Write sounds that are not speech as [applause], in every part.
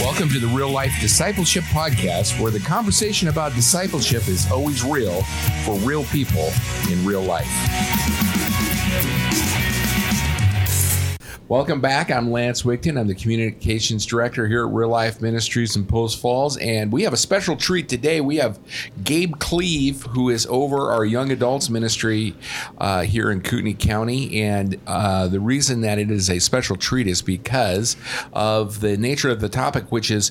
Welcome to the Real Life Discipleship Podcast, where the conversation about discipleship is always real for real people in real life. Welcome back. I'm Lance Wigton. I'm the Communications Director here at Real Life Ministries in Post Falls. And we have a special treat today. We have Gabe Cleave, who is over our young adults ministry uh, here in Kootenai County. And uh, the reason that it is a special treat is because of the nature of the topic, which is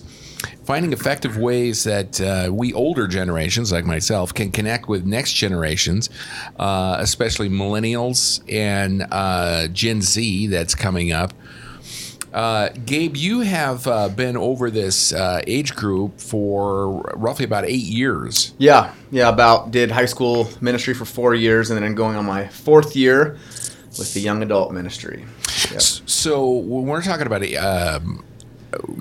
finding effective ways that uh, we older generations, like myself, can connect with next generations, uh, especially millennials and uh, Gen Z that's coming up. Uh, Gabe, you have uh, been over this uh, age group for roughly about eight years. Yeah, yeah. About did high school ministry for four years, and then going on my fourth year with the young adult ministry. Yep. So when we're talking about um,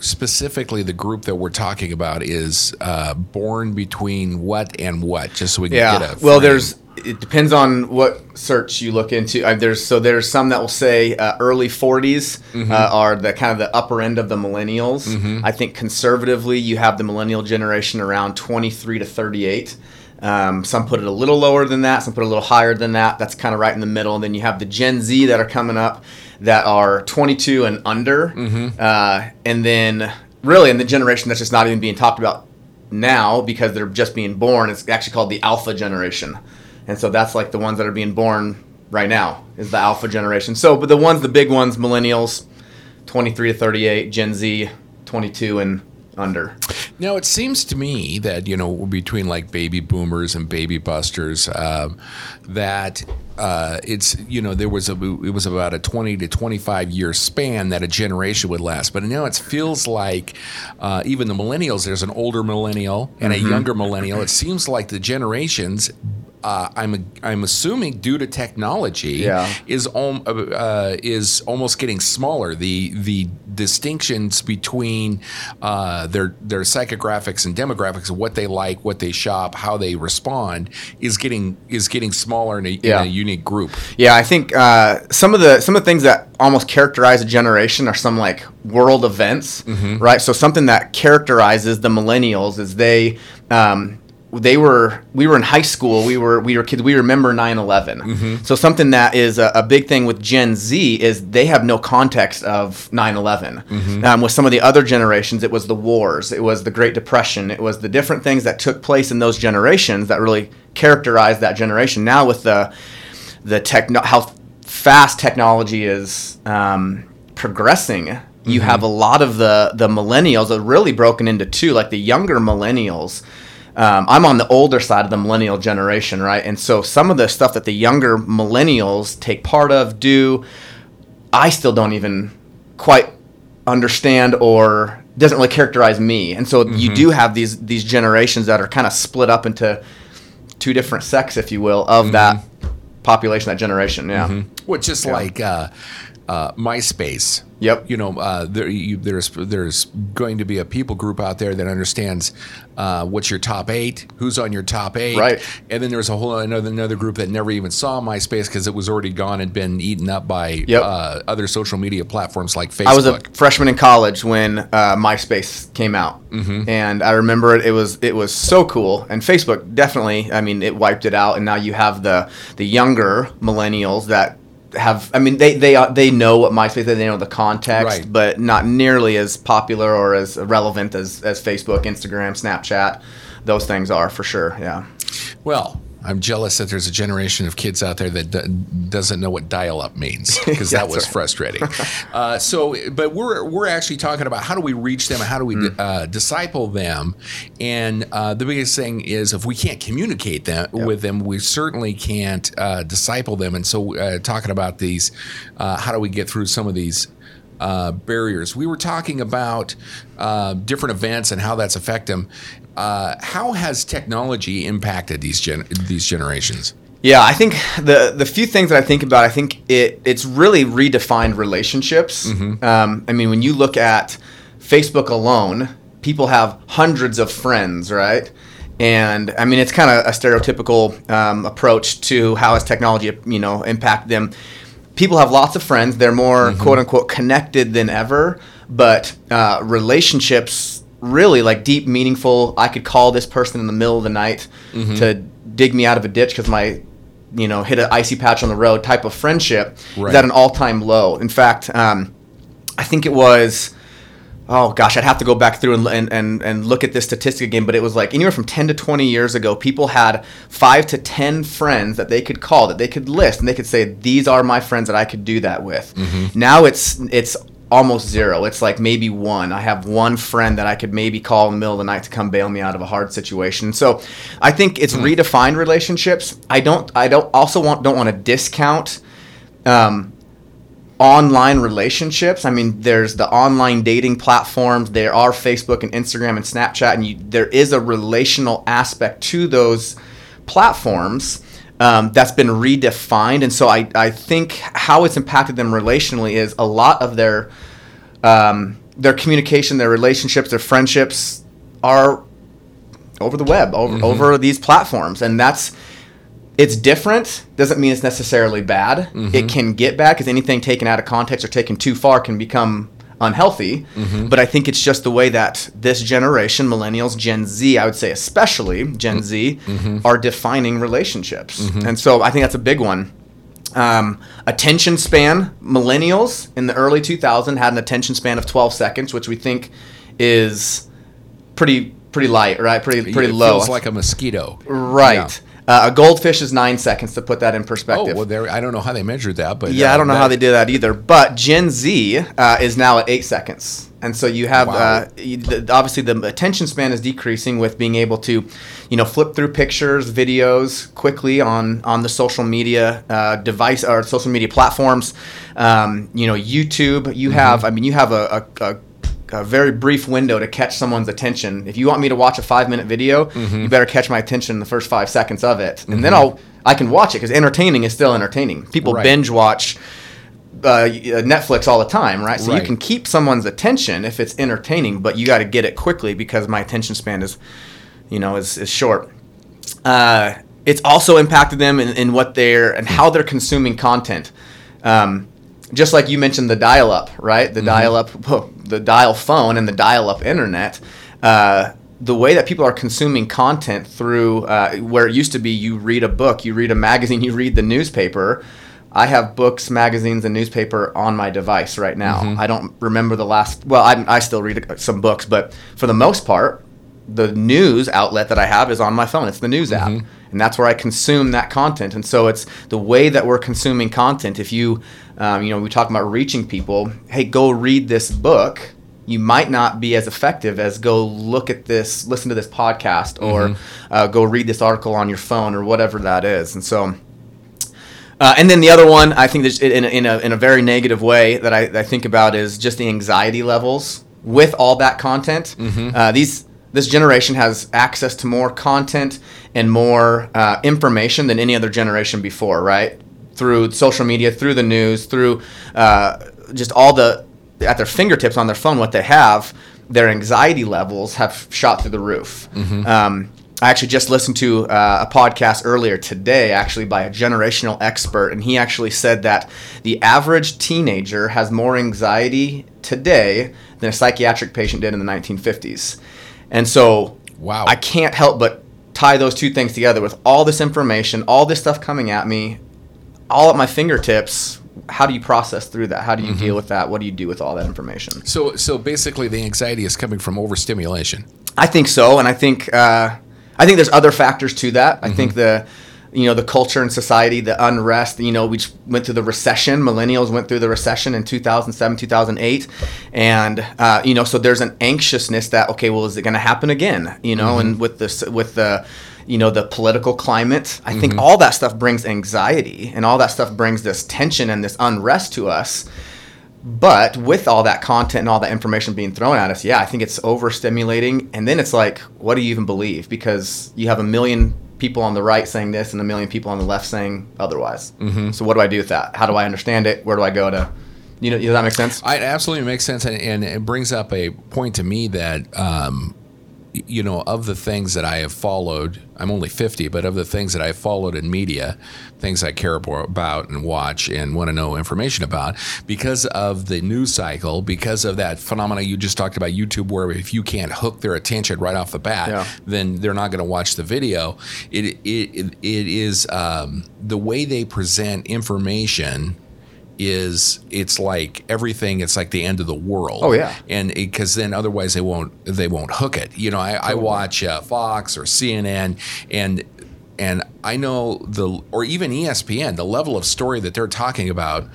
specifically the group that we're talking about is uh, born between what and what just so we can yeah. get a well there's it depends on what search you look into. Uh, there's so there's some that will say uh, early 40s mm-hmm. uh, are the kind of the upper end of the millennials. Mm-hmm. i think conservatively you have the millennial generation around 23 to 38 um, some put it a little lower than that some put it a little higher than that. That's kind of right in the middle. And then you have the gen z that are coming up that are 22 and under, mm-hmm. uh, and then really in the generation that's just not even being talked about now because they're just being born. It's actually called the alpha generation, and so that's like the ones that are being born right now is the alpha generation. So, but the ones, the big ones, millennials, 23 to 38, Gen Z, 22 and under. Now it seems to me that you know between like baby boomers and baby busters, um, that uh, it's you know there was a it was about a 20 to 25 year span that a generation would last but now it feels like uh, even the millennials there's an older millennial and mm-hmm. a younger millennial it seems like the generations uh, I'm I'm assuming due to technology yeah. is om- uh, is almost getting smaller. The the distinctions between uh, their their psychographics and demographics of what they like, what they shop, how they respond is getting is getting smaller in a, yeah. in a unique group. Yeah, I think uh, some of the some of the things that almost characterize a generation are some like world events, mm-hmm. right? So something that characterizes the millennials is they um, they were we were in high school we were we were kids we remember 9-11 mm-hmm. so something that is a, a, big thing with gen z is they have no context of 9-11 mm-hmm. um, with some of the other generations it was the wars it was the great depression it was the different things that took place in those generations that really characterized that generation now with the the techno how fast technology is um, progressing you mm-hmm. have a lot of the the millennials are really broken into two like the younger millennials um, I'm on the older side of the millennial generation, right? And so some of the stuff that the younger millennials take part of, do, I still don't even quite understand or doesn't really characterize me. And so mm-hmm. you do have these these generations that are kind of split up into two different sects, if you will, of mm-hmm. that population, that generation. Yeah. Mm-hmm. Well, just yeah. like uh, uh, MySpace Yep. You know, uh, there, you, there's there's going to be a people group out there that understands uh, what's your top eight, who's on your top eight, right? And then there's a whole another another group that never even saw MySpace because it was already gone and been eaten up by yep. uh, other social media platforms like Facebook. I was a freshman in college when uh, MySpace came out, mm-hmm. and I remember it. It was it was so cool, and Facebook definitely. I mean, it wiped it out, and now you have the the younger millennials that have I mean they they uh, they know what MySpace is, they know the context, right. but not nearly as popular or as relevant as as Facebook, Instagram, Snapchat. Those things are for sure. Yeah. Well, I'm jealous that there's a generation of kids out there that d- doesn't know what dial-up means because that [laughs] was right. frustrating. uh, so, but we're we're actually talking about how do we reach them and how do we mm. uh, disciple them, and uh, the biggest thing is if we can't communicate them yep. with them, we certainly can't uh, disciple them. And so, uh, talking about these, uh, how do we get through some of these uh, barriers. We were talking about uh, different events and how that's affect them. Uh, how has technology impacted these gen- these generations? Yeah, I think the the few things that I think about, I think it it's really redefined relationships. Mm-hmm. Um, I mean, when you look at Facebook alone, people have hundreds of friends, right? And I mean, it's kind of a stereotypical um, approach to how has technology, you know, impacted them people have lots of friends. They're more quote unquote connected than ever, but uh, relationships really like deep, meaningful. I could call this person in the middle of the night to dig me out of a ditch because my you know hit an icy patch on the road type of friendship Right. is at an all time low. In fact, um, I think it was oh gosh, I'd have to go back through and, and, and, and look at this statistic again, but it was like anywhere from 10 to 20 years ago, people had five to 10 friends that they could call, that they could list, and they could say, these are my friends that I could do that with. Now it's, it's almost zero. It's like maybe one. I have one friend that I could maybe call in the middle of the night to come bail me out of a hard situation. So I think it's redefined relationships. I don't, I don't also want, don't want to discount, um, online relationships. I mean, there's the online dating platforms. There are Facebook and Instagram and Snapchat, and you, there is a relational aspect to those platforms um, that's been redefined. And so I, I think how it's impacted them relationally is a lot of their um, their communication, their relationships, their friendships are over the web, over, over these platforms, and that's it's different doesn't mean it's necessarily bad. It mm-hmm. can get bad because anything taken out of context or taken too far can become unhealthy. Mm-hmm. But i think it's just the way that this generation millennials gen z i would say especially gen mm-hmm. z are defining relationships. And so i think that's a big one. Um, attention span millennials in the early 2000 had an attention span of 12 seconds which we think is pretty pretty light right? Pretty pretty it low. Feels like a mosquito. Right. Uh, a goldfish is nine seconds to put that in perspective. Oh perspective. well, there. I don't know how they measured that, but yeah, uh, I don't know that- how they did that either. But Gen Z uh, is now at eight seconds. And so you have Wow. uh, you, the, obviously the attention span is decreasing with being able to, you know, flip through pictures, videos quickly on on the social media uh, device or social media platforms. Um, you know, YouTube. You Mm-hmm. have. I mean, you have a, a, a a very brief window to catch someone's attention. If you want me to watch a five minute video, Mm-hmm. you better catch my attention in the first five seconds of it, and then I'll I can watch it because entertaining is still entertaining. People Right. binge watch uh, Netflix all the time, right? So Right. you can keep someone's attention if it's entertaining, but you got to get it quickly because my attention span is, you know, is, is short. Uh, it's also impacted them in, in what they're and how they're consuming content. Um, just like you mentioned, the dial-up, right? The dial-up, the dial phone, and the dial-up internet. Uh, the way that people are consuming content through uh, where it used to be you read a book, you read a magazine, [laughs] you read the newspaper. I have books, magazines, and newspaper on my device right now. I don't remember the last. Well, I, I still read some books, but for the most part, the news outlet that I have is on my phone. It's the news app, and that's where I consume that content. And so it's the way that we're consuming content. If you, um, you know, we talk about reaching people. Hey, go read this book. You might not be as effective as go look at this, listen to this podcast, or uh, go read this article on your phone or whatever that is. And so. Uh, and then the other one, I think, in a, in a, in a very negative way that I, I think about is just the anxiety levels with all that content. Uh, these this generation has access to more content and more uh, information than any other generation before, right? Through social media, through the news, through uh, just all the at their fingertips on their phone, what they have, their anxiety levels have shot through the roof. Um, I actually just listened to uh, a podcast earlier today, actually by a generational expert, and he actually said that the average teenager has more anxiety today than a psychiatric patient did in the 1950s. And so, Wow. I can't help but tie those two things together with all this information, all this stuff coming at me, all at my fingertips. How do you process through that? How do you deal with that? What do you do with all that information? So, so basically, the anxiety is coming from overstimulation. I think so, and I think uh, I think there's other factors to that. I think the you know the culture and society, the unrest. You know, we went through the recession. Millennials went through the recession in 2007, 2008, and uh, you know, so there's an anxiousness that okay, well, is it going to happen again? You know, and with this with the you know the political climate, I think all that stuff brings anxiety, and all that stuff brings this tension and this unrest to us. But with all that content and all that information being thrown at us, yeah, I think it's overstimulating. And then it's like, what do you even believe? Because you have a million people on the right saying this and a million people on the left saying otherwise. Mm-hmm. So what do I do with that? How do I understand it? Where do I go to? You know, does that make sense? I, it absolutely makes sense, and, and it brings up a point to me that um, you know, of the things that I have followed, I'm only 50, but of the things that I've followed in media, things I care about and watch and want to know information about, because of the news cycle, because of that phenomena you just talked about, YouTube, where if you can't hook their attention right off the bat, Yeah. then they're not going to watch the video. It it it, it is um, the way they present information is it's like everything it's like the end of the world. Oh, yeah. and because then otherwise they won't they won't hook it. You know i, I watch uh, fox or cnn and and i know the or even espn the level of story that they're talking about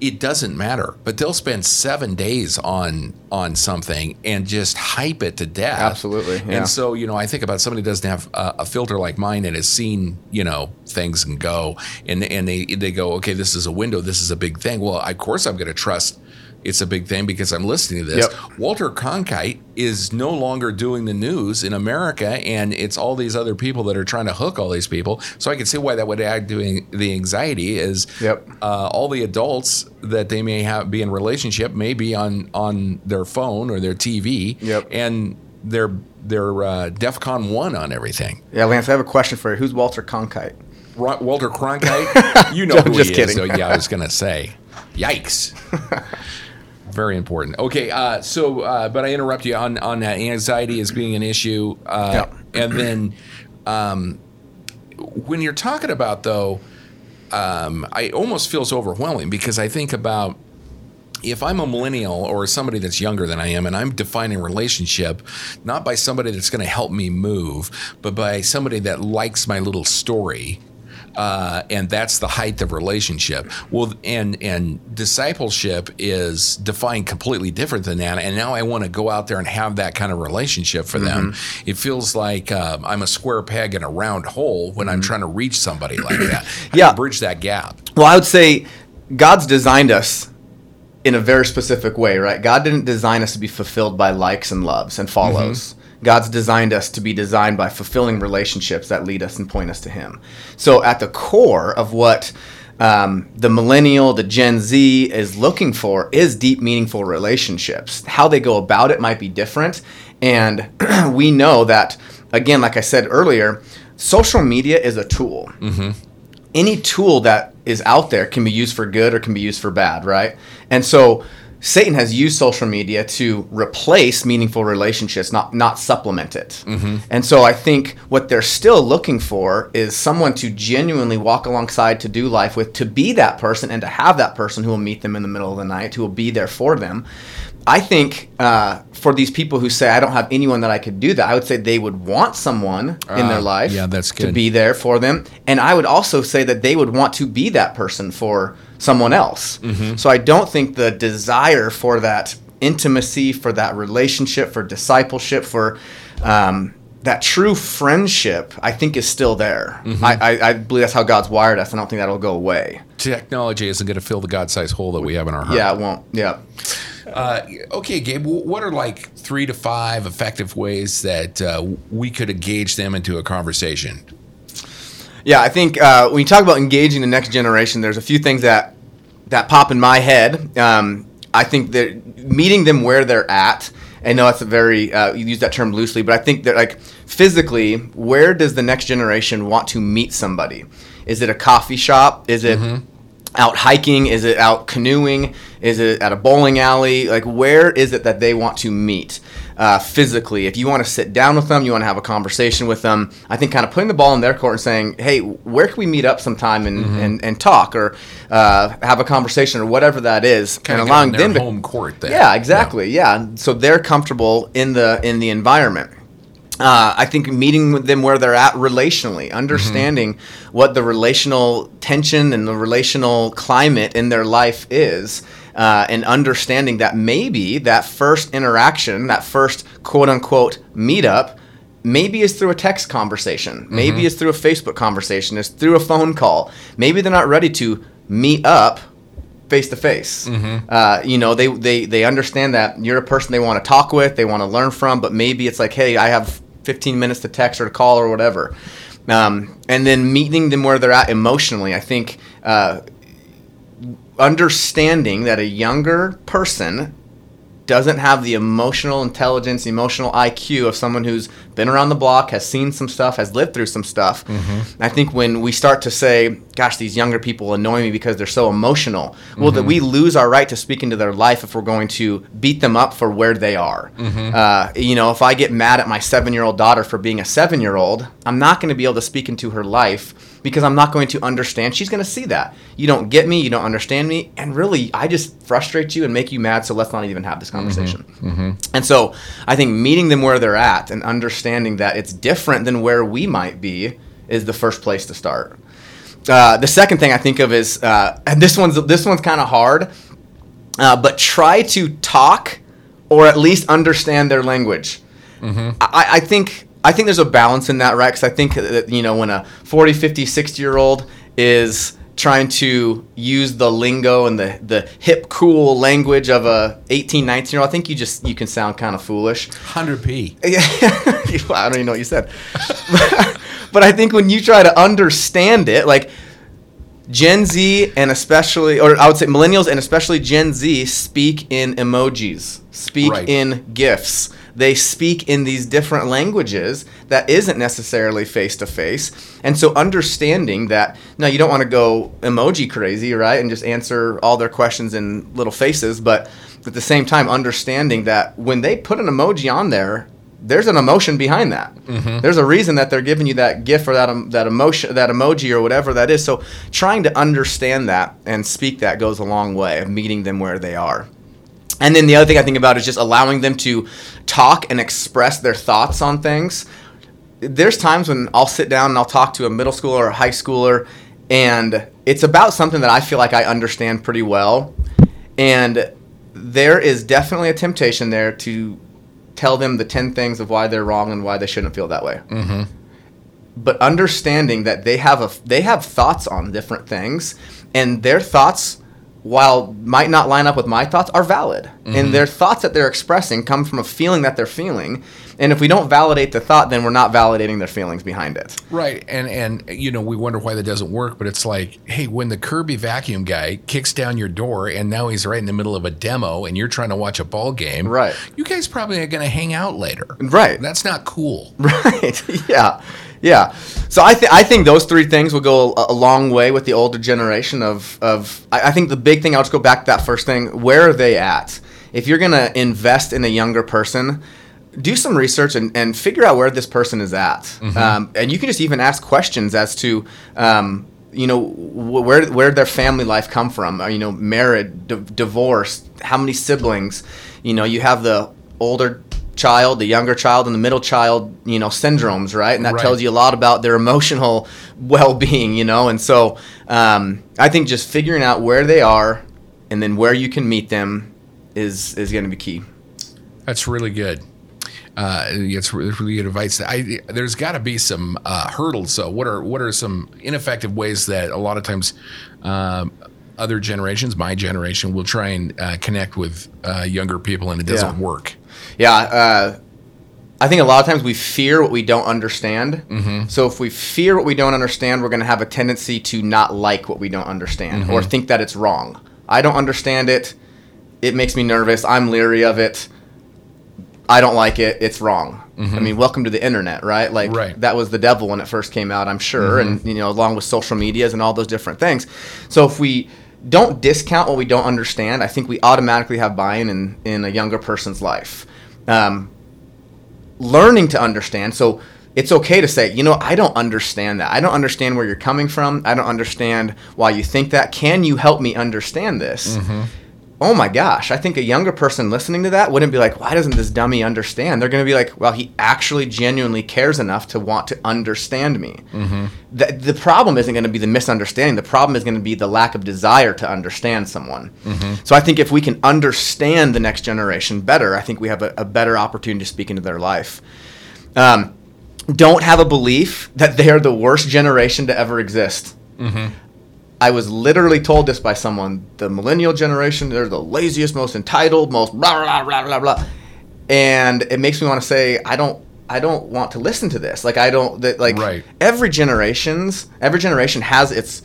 it doesn't matter but they'll spend seven days on on something and just hype it to death. Absolutely, yeah. and so you know i think about somebody who doesn't have a, a filter like mine and has seen you know things and go and and they they go okay this is a window. This is a big thing. Well of course i'm going to trust it's a big thing because I'm listening to this. Yep. Walter Cronkite is no longer doing the news in America, and it's all these other people that are trying to hook all these people. So I can see why that would add to the anxiety. Is Yep. uh, all the adults that they may have be in relationship may be on on their phone or their TV, Yep. and they're they're uh, DefCon one on everything. Yeah, Lance, I have a question for you. Who's Walter Cronkite? Ro- Walter Cronkite, [laughs] you know who just he is. kidding. So yeah, I was [laughs] gonna say, yikes. [laughs] Very important. Okay, uh, so uh, but I interrupt you on on that anxiety as being an issue, uh, and then um, when you're talking about though, um, I almost feels overwhelming because I think about if I'm a millennial or somebody that's younger than I am, and I'm defining relationship not by somebody that's going to help me move, but by somebody that likes my little story. Uh, and that's the height of relationship. Well, and and discipleship is defined completely different than that. And now I want to go out there and have that kind of relationship for them. It feels like uh, I'm a square peg in a round hole when I'm trying to reach somebody like that. [clears throat] Yeah. bridge that gap. Well, I would say God's designed us in a very specific way, right? God didn't design us to be fulfilled by likes and loves and follows. God's designed us to be designed by fulfilling relationships that lead us and point us to Him. So, at the core of what um, the millennial, the Gen Z is looking for is deep, meaningful relationships. How they go about it might be different. And [clears throat] we know that, again, like I said earlier, social media is a tool any tool that is out there can be used for good or can be used for bad, right? And so Satan has used social media to replace meaningful relationships, not not supplement it. And so I think what they're still looking for is someone to genuinely walk alongside to do life with, to be that person, and to have that person who will meet them in the middle of the night, who will be there for them. I think uh, for these people who say I don't have anyone that I could do that, I would say they would want someone in their Ah, life yeah, that's good. to be there for them. And I would also say that they would want to be that person for someone else. Mm-hmm. So I don't think the desire for that intimacy, for that relationship, for discipleship, for um, that true friendship, I think is still there. Mm-hmm. I, I, I believe that's how God's wired us. I don't think that'll go away. Technology isn't going to fill the God-sized hole that we have in our heart. Yeah, it won't. Yeah. Uh, okay, Gabe. What are like three to five effective ways that uh, we could engage them into a conversation? Yeah, I think uh, when you talk about engaging the next generation, there's a few things that that pop in my head. Um, I think that meeting them where they're at. I know that's a very uh, you use that term loosely, but I think that like physically, where does the next generation want to meet somebody? Is it a coffee shop? Is it out hiking? Is it out canoeing? Is it at a bowling alley? Like, where is it that they want to meet uh, physically? If you want to sit down with them, you want to have a conversation with them, I think kind of putting the ball in their court and saying, hey, where can we meet up sometime and, and, and talk or uh, have a conversation or whatever that is, Kinda and allowing them to home court. There. yeah, exactly. Yeah. So they're comfortable in the in the environment. Uh, I think meeting with them where they're at relationally, understanding what the relational tension and the relational climate in their life is, uh, and understanding that maybe that first interaction, that first quote unquote meetup, maybe is through a text conversation, maybe it's through a Facebook conversation, it's through a phone call. Maybe they're not ready to meet up face to face. Uh, You know, they, they they understand that you're a person they want to talk with, they want to learn from, but maybe it's like, hey, I have 15 minutes to text or to call or whatever. Um, and then meeting them where they're at emotionally, I think uh, understanding that a younger person doesn't have the emotional intelligence, emotional IQ of someone who's been around the block, has seen some stuff, has lived through some stuff. Mm-hmm. I think when we start to say, "Gosh, these younger people annoy me because they're so emotional," well, Mm-hmm. that we lose our right to speak into their life if we're going to beat them up for where they are. Mm-hmm. Uh, you know, if I get mad at my seven-year-old daughter for being a seven-year-old, I'm not going to be able to speak into her life because I'm not going to understand. She's going to see that you don't get me, you don't understand me, and really, I just frustrate you and make you mad. So let's not even have this conversation. And so, I think meeting them where they're at and understanding that it's different than where we might be is the first place to start. Uh, the second thing I think of is, uh, and this one's this one's kind of hard, uh, but try to talk or at least understand their language. I, I think I think there's a balance in that, right? Because I think that you know when a 40, 50, 60 year old is trying to use the lingo and the, the hip cool language of a 18 19 year old i think you just you can sound kind of foolish 100p. yeah, [laughs] I don't even know what you said. [laughs] but I think when you try to understand it, like Gen Z and especially, or I would say millennials and especially Gen Z speak in emojis, speak Right. in GIFs. They speak in these different languages that isn't necessarily face to face. And so understanding that, now you don't want to go emoji crazy, right? And just answer all their questions in little faces. But at the same time, understanding that when they put an emoji on there, there's an emotion behind that. There's a reason that they're giving you that GIF or that um, that emotion, that emoji or whatever that is. So trying to understand that and speak that goes a long way of meeting them where they are. And then the other thing I think about is just allowing them to talk and express their thoughts on things. There's times when I'll sit down and I'll talk to a middle schooler or a high schooler, and it's about something that I feel like I understand pretty well. And there is definitely a temptation there to tell them the 10 things of why they're wrong and why they shouldn't feel that way. Mm-hmm. But understanding that they have a they have thoughts on different things and their thoughts while might not line up with my thoughts are valid. And their thoughts that they're expressing come from a feeling that they're feeling. And if we don't validate the thought, then we're not validating their feelings behind it. Right, and and you know we wonder why that doesn't work, but it's like, hey, when the Kirby vacuum guy kicks down your door, and now he's right in the middle of a demo, and you're trying to watch a ball game, Right. You guys probably are going to hang out later, Right. That's not cool. [laughs] Right. yeah. Yeah. So I think I think those three things will go a, a long way with the older generation of of I, I think the big thing I'll just go back to that first thing. Where are they at? If you're gonna invest in a younger person, do some research and, and figure out where this person is at. Um, and you can just even ask questions as to um, you know wh- where where their family life come from? Are, you know, married, d- divorced, how many siblings? You know, you have the older child, the younger child, and the middle child, you know, syndromes, right? And that Right. tells you a lot about their emotional [laughs] well-being, you know. And so, um, I think just figuring out where they are, and then where you can meet them, is is going to be key. That's really good. Uh, it's really, advice. I, there's got to be some uh, hurdles. So, what are what are some ineffective ways that a lot of times um, other generations, my generation, will try and uh, connect with uh, younger people, and it doesn't Yeah. work. Yeah, uh, I think a lot of times we fear what we don't understand. Mm-hmm. So if we fear what we don't understand, we're going to have a tendency to not like what we don't understand or Mm-hmm. think that it's wrong. I don't understand it. It makes me nervous. I'm leery of it. I don't like it. It's wrong. I mean, welcome to the internet, right? Like Mm-hmm. Right. Mm-hmm. that was the devil when it first came out, I'm sure, and you know, along with social medias and all those different things. So if we don't discount what we don't understand, I think we automatically have buy-in in, in a younger person's life. Um, learning to understand. So it's okay to say, you know, I don't understand that. I don't understand where you're coming from. I don't understand why you think that. Can you help me understand this? Oh my gosh, I think a younger person listening to that wouldn't be like, why doesn't this dummy understand? They're going to be like, well, he actually genuinely cares enough to want to understand me. Mm-hmm. The, the problem isn't going to be the misunderstanding. The problem is going to be the lack of desire to understand someone. Mm-hmm. So I think if we can understand the next generation better, I think we have a, a better opportunity to speak into their life. Um, don't have a belief that they are the worst generation to ever exist. Mm-hmm. I was literally told this by someone. The millennial generation, they're the laziest, most entitled, most blah blah blah blah blah. And it makes me want to say, I don't I don't want to listen to this. Like I don't that like Right. every generations every generation has its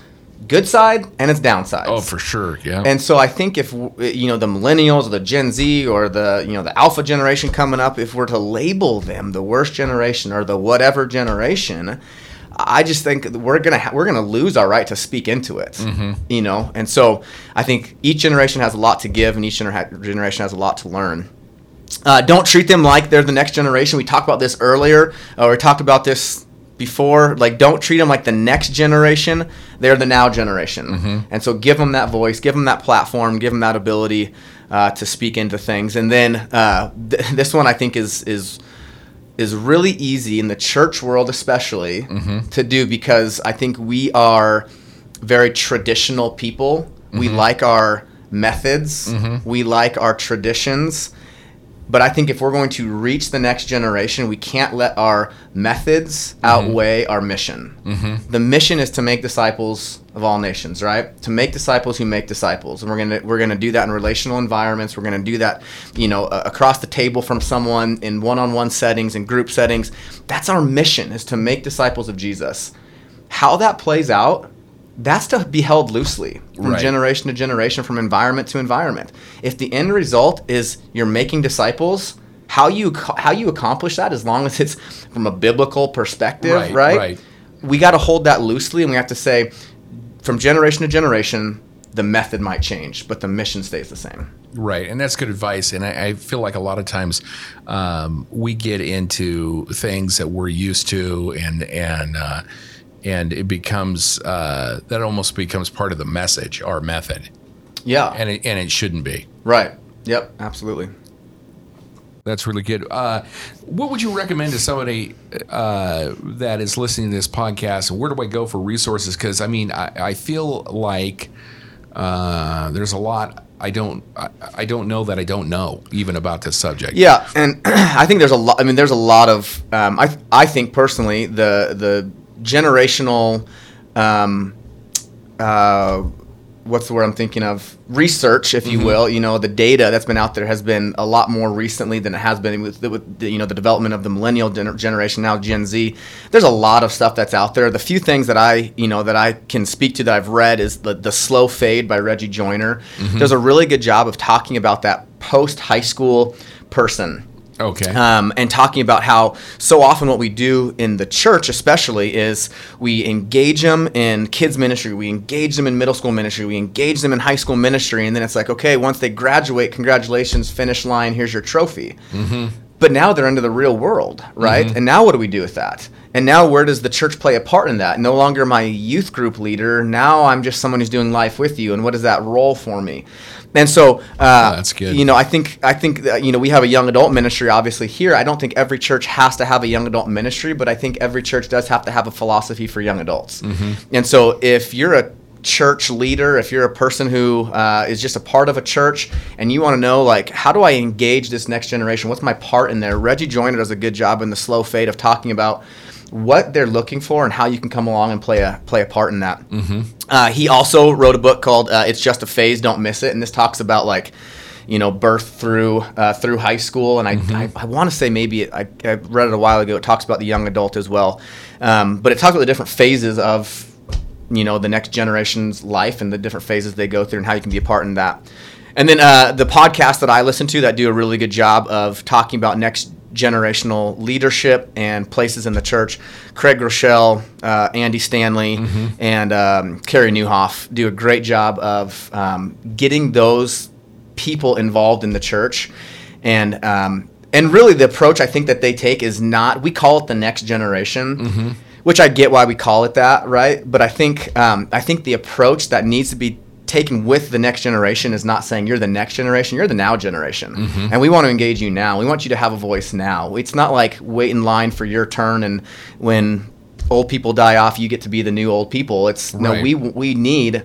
good side and its downsides. Oh, for sure. Yeah. And so I think if you know the millennials or the Gen Z or the you know the alpha generation coming up, if we're to label them the worst generation or the whatever generation, I just think we're gonna ha- we're gonna lose our right to speak into it. Mm-hmm. You know, and so I think each generation has a lot to give, and each gener- generation has a lot to learn. Uh, don't treat them like they're the next generation. We talked about this earlier, or we talked about this before. Like, don't treat them like the next generation. They're the now generation. Mm-hmm. And so, give them that voice, give them that platform, give them that ability uh, to speak into things. And then uh, th- [laughs] this one I think is is is really easy in the church world, especially Mm-hmm. to do because I think we are very traditional people. We Mm-hmm. like our methods. We like our traditions. But I think if we're going to reach the next generation, we can't let our methods outweigh our mission. The mission is to make disciples of all nations, right? To make disciples who make disciples, and we're gonna we're gonna do that in relational environments. We're gonna do that, you know, uh, across the table from someone in one-on-one settings and group settings. That's our mission: is to make disciples of Jesus. How that plays out that's to be held loosely from Right. generation to generation, from environment to environment. If the end result is you're making disciples, how you how you accomplish that, as long as it's from a biblical perspective, Right, right? right. We got to hold that loosely, and we have to say, from generation to generation, the method might change, but the mission stays the same. Right, and that's good advice. And I, I feel like a lot of times um, we get into things that we're used to, and and uh, and it becomes uh, that almost becomes part of the message, our method, Yeah. and it, and it shouldn't be. right. Yep. Absolutely. That's really good. Uh, what would you recommend to somebody uh, that is listening to this podcast? Where do I go for resources? Because I mean, I, I feel like uh, there's a lot I don't I, I don't know that I don't know even about this subject. Yeah, and [clears throat] I think there's a lot. I mean, there's a lot of. Um, I I think personally the the generational, um, uh, what's the word I'm thinking of? Research, if you mm-hmm. will. You know, the data that's been out there has been a lot more recently than it has been with, the, with the, you know the development of the millennial gener- generation now Gen Z. There's a lot of stuff that's out there. The few things that I you know that I can speak to that I've read is the the slow fade by Reggie Joiner. Mm-hmm. Does a really good job of talking about that post high school person Okay. um, and talking about how so often what we do in the church, especially, is we engage them in kids ministry, we engage them in middle school ministry, we engage them in high school ministry, and then it's like, okay, once they graduate, congratulations, finish line, here's your trophy. But now they're into the real world, right? And now what do we do with that? And now where does the church play a part in that? No longer my youth group leader. Now I'm just someone who's doing life with you. And what is that role for me? And so, uh, that's good. You know, I think I think that, you know we have a young adult ministry obviously here. I don't think every church has to have a young adult ministry, but I think every church does have to have a philosophy for young adults. And so, if you're a church leader, if you're a person who uh, is just a part of a church and you want to know like how do I engage this next generation? What's my part in there? Reggie Joiner does a good job in the slow fade of talking about what they're looking for and how you can come along and play a play a part in that. Uh, he also wrote a book called uh, "It's Just a Phase, Don't Miss It," and this talks about like, you know, birth through uh, through high school. And I I, I want to say maybe it, I, I read it a while ago. It talks about the young adult as well, um, but it talks about the different phases of you know the next generation's life and the different phases they go through and how you can be a part in that. And then uh, the podcast that I listen to that do a really good job of talking about next generational leadership and places in the church. Craig Groeschel, uh, Andy Stanley, and um, Carey Nieuwhof do a great job of um, getting those people involved in the church, and um, and really the approach I think that they take is not we call it the next generation, which I get why we call it that, right? But I think um, I think the approach that needs to be taken with the next generation is not saying you're the next generation, you're the now generation. And we want to engage you now. We want you to have a voice now. It's not like wait in line for your turn and when old people die off, you get to be the new old people. It's no, we we need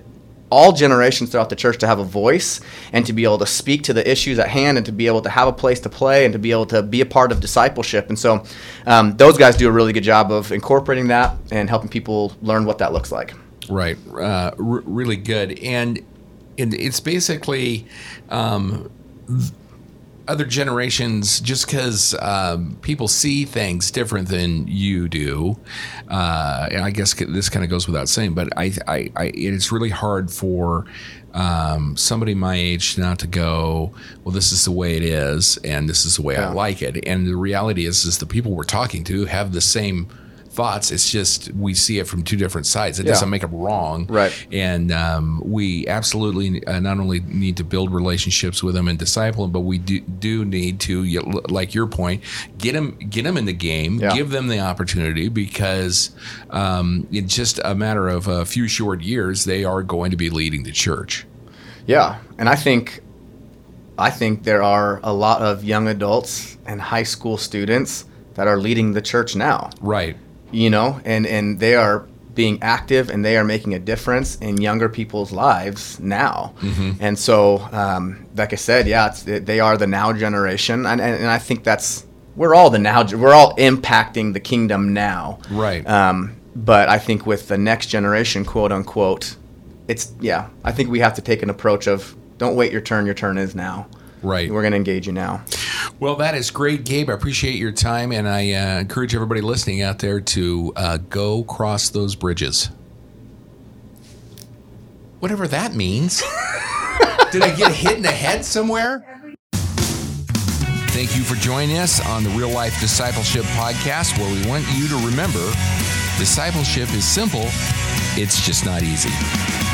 all generations throughout the church to have a voice and to be able to speak to the issues at hand and to be able to have a place to play and to be able to be a part of discipleship. And so um, those guys do a really good job of incorporating that and helping people learn what that looks like. Right. Uh, r- really good. And, it's basically, um, th- other generations, just because um, people see things different than you do, uh, and I guess this kind of goes without saying, but I, I, I it's really hard for um, somebody my age not to go, well, this is the way it is, and this is the way yeah. I like it. And the reality is, is the people we're talking to have the same thoughts. It's just we see it from two different sides. It yeah. doesn't make them wrong, right? And um, we absolutely uh, not only need to build relationships with them and disciple them, but we do, do need to, like your point, get them get them in the game, yeah. give them the opportunity because um, it's just a matter of a few short years they are going to be leading the church. Yeah, and I think I think there are a lot of young adults and high school students that are leading the church now. Right you know, and and they are being active and they are making a difference in younger people's lives now. Mm-hmm. And so, um, like I said, yeah, they are the now generation, and, and, and, I think that's we're all the now. We're all impacting the kingdom now, right? Um, but I think with the next generation, quote unquote, it's yeah. I think we have to take an approach of don't wait your turn. Your turn is now. Right. We're going to engage you now. Well, that is great, Gabe. I appreciate your time, and I uh, encourage everybody listening out there to uh, go cross those bridges. Whatever that means. [laughs] Did I get hit in the head somewhere? Thank you for joining us on the Real Life Discipleship Podcast, where we want you to remember discipleship is simple, it's just not easy.